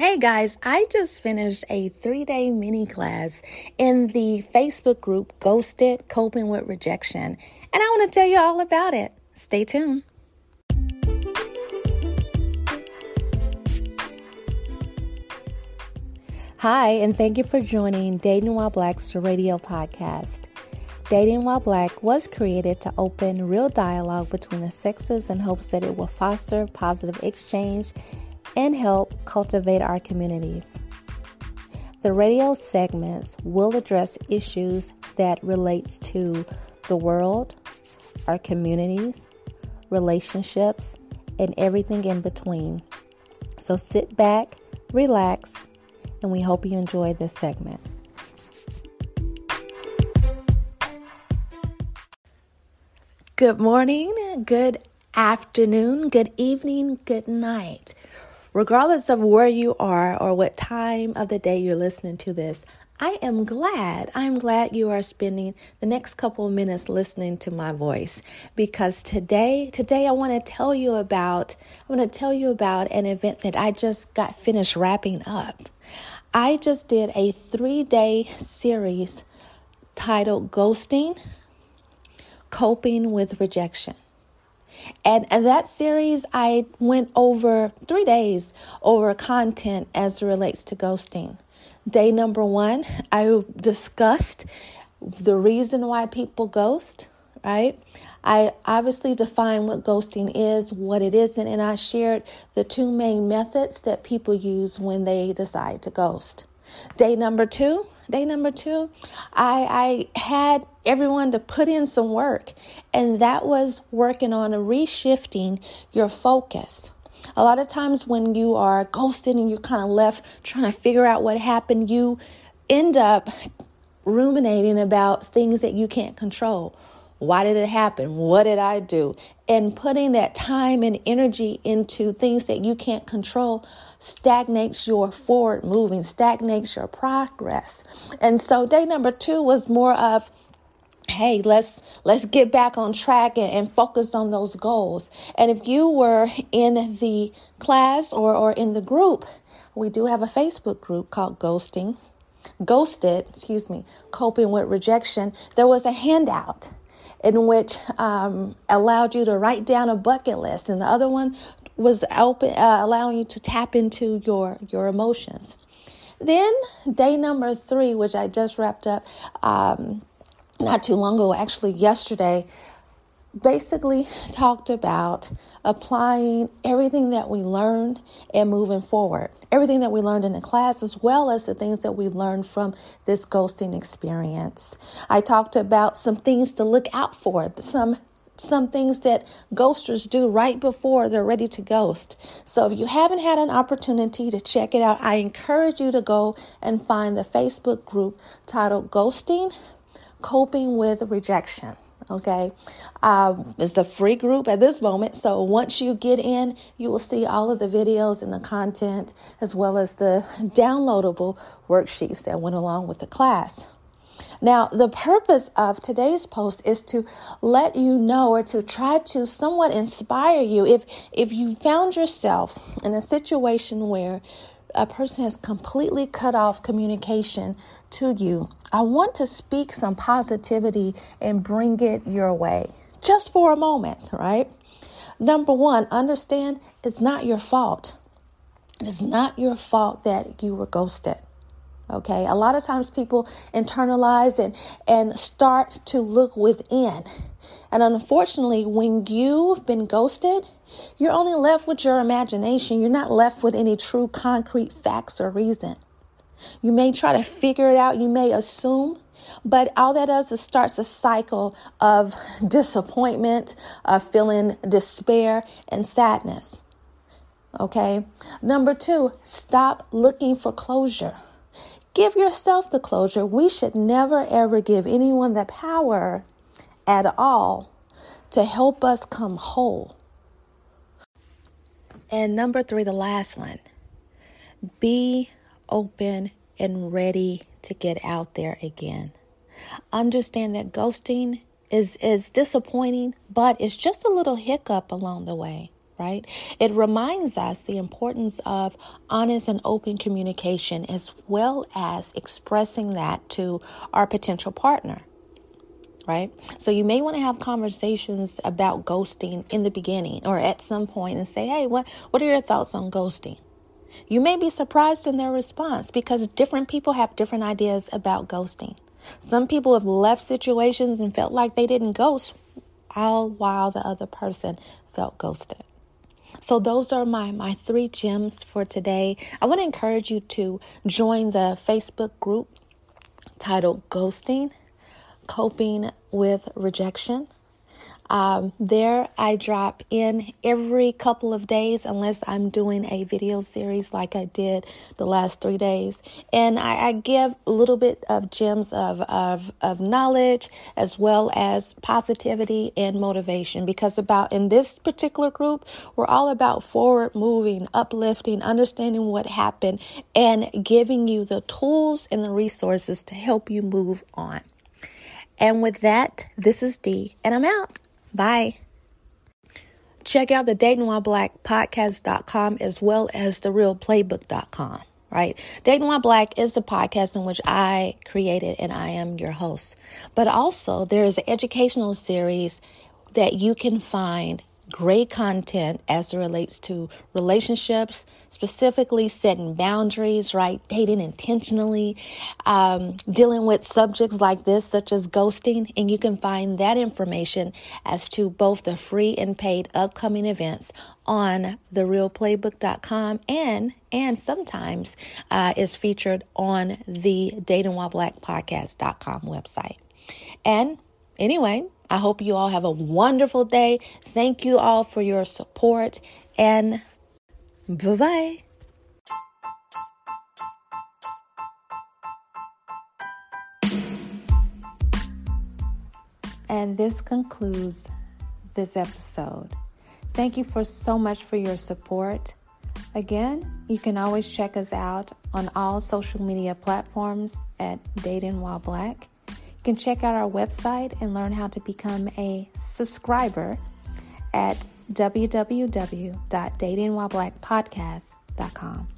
Hey guys, I just finished a three day mini class in the Facebook group Ghosted Coping with Rejection, and I want to tell you all about it. Stay tuned. Hi, and thank you for joining Dating While Black's radio podcast. Dating While Black was created to open real dialogue between the sexes in hopes that it will foster positive exchange and help cultivate our communities. The radio segments will address issues that relates to the world, our communities, relationships, and everything in between. So sit back, relax, and we hope you enjoy this segment. Good morning, good afternoon, good evening, good night regardless of where you are or what time of the day you're listening to this, I am glad. I'm glad you are spending the next couple of minutes listening to my voice because today, today I want to tell you about I want to tell you about an event that I just got finished wrapping up. I just did a 3-day series titled Ghosting Coping with Rejection. And, and that series, I went over three days over content as it relates to ghosting. Day number one, I discussed the reason why people ghost, right? I obviously defined what ghosting is, what it isn't, and I shared the two main methods that people use when they decide to ghost. Day number two, day number two, I, I had everyone to put in some work, and that was working on reshifting your focus. A lot of times when you are ghosted and you're kind of left trying to figure out what happened, you end up ruminating about things that you can't control why did it happen? What did I do? And putting that time and energy into things that you can't control stagnates your forward moving, stagnates your progress. And so day number two was more of hey let's let's get back on track and, and, focus on those goals and if you were in the class or, or in the group we do have a facebook group called ghosting ghosted excuse me coping with rejection there was a handout in which um, allowed you to write down a bucket list, and the other one was open, uh, allowing you to tap into your your emotions. Then day number three, which I just wrapped up um, not too long ago, actually yesterday, basically talked about applying everything that we learned and moving forward. Everything that we learned in the class, as well as the things that we learned from this ghosting experience. I talked about some things to look out for, some some things that ghosters do right before they're ready to ghost. So if you haven't had an opportunity to check it out, I encourage you to go and find the Facebook group titled Ghosting Coping with Rejection. Okay. Um, it's a free group at this moment. So once you get in, you will see all of the videos and the content, as well as the downloadable worksheets that went along with the class. Now, the purpose of today's post is to let you know or to try to somewhat inspire you if if you found yourself in a situation where a person has completely cut off communication to you, I want to speak some positivity and bring it your way just for a moment, right? Number one, understand it's not your fault. It's not your fault that you were ghosted. Okay. A lot of times people internalize and, and start to look within. And unfortunately, when you've been ghosted, you're only left with your imagination. You're not left with any true concrete facts or reason. You may try to figure it out, you may assume, but all that does is starts a cycle of disappointment, of feeling despair and sadness. Okay. Number two, stop looking for closure. Give yourself the closure. We should never ever give anyone the power at all to help us come whole. And number three, the last one, be open and ready to get out there again. Understand that ghosting is, is disappointing, but it's just a little hiccup along the way right? It reminds us the importance of honest and open communication as well as expressing that to our potential partner. Right? So you may want to have conversations about ghosting in the beginning or at some point and say, "Hey, what what are your thoughts on ghosting?" You may be surprised in their response because different people have different ideas about ghosting. Some people have left situations and felt like they didn't ghost, all while the other person felt ghosted. So those are my my three gems for today. I want to encourage you to join the Facebook group titled Ghosting Coping with Rejection. Um, there, I drop in every couple of days, unless I'm doing a video series like I did the last three days. And I, I give a little bit of gems of, of, of knowledge as well as positivity and motivation. Because, about in this particular group, we're all about forward moving, uplifting, understanding what happened, and giving you the tools and the resources to help you move on. And with that, this is Dee, and I'm out. Bye. Check out the Dating While Black podcast.com as well as the realplaybook.com. Right? Dating While Black is a podcast in which I created and I am your host. But also, there is an educational series that you can find great content as it relates to relationships, specifically setting boundaries, right? Dating intentionally, um, dealing with subjects like this, such as ghosting. And you can find that information as to both the free and paid upcoming events on therealplaybook.com and and sometimes uh, is featured on the Dating While Black website. And anyway, I hope you all have a wonderful day. Thank you all for your support and bye bye. And this concludes this episode. Thank you for so much for your support. Again, you can always check us out on all social media platforms at Dating While Black. You can check out our website and learn how to become a subscriber at www.datingwhileblackpodcast.com.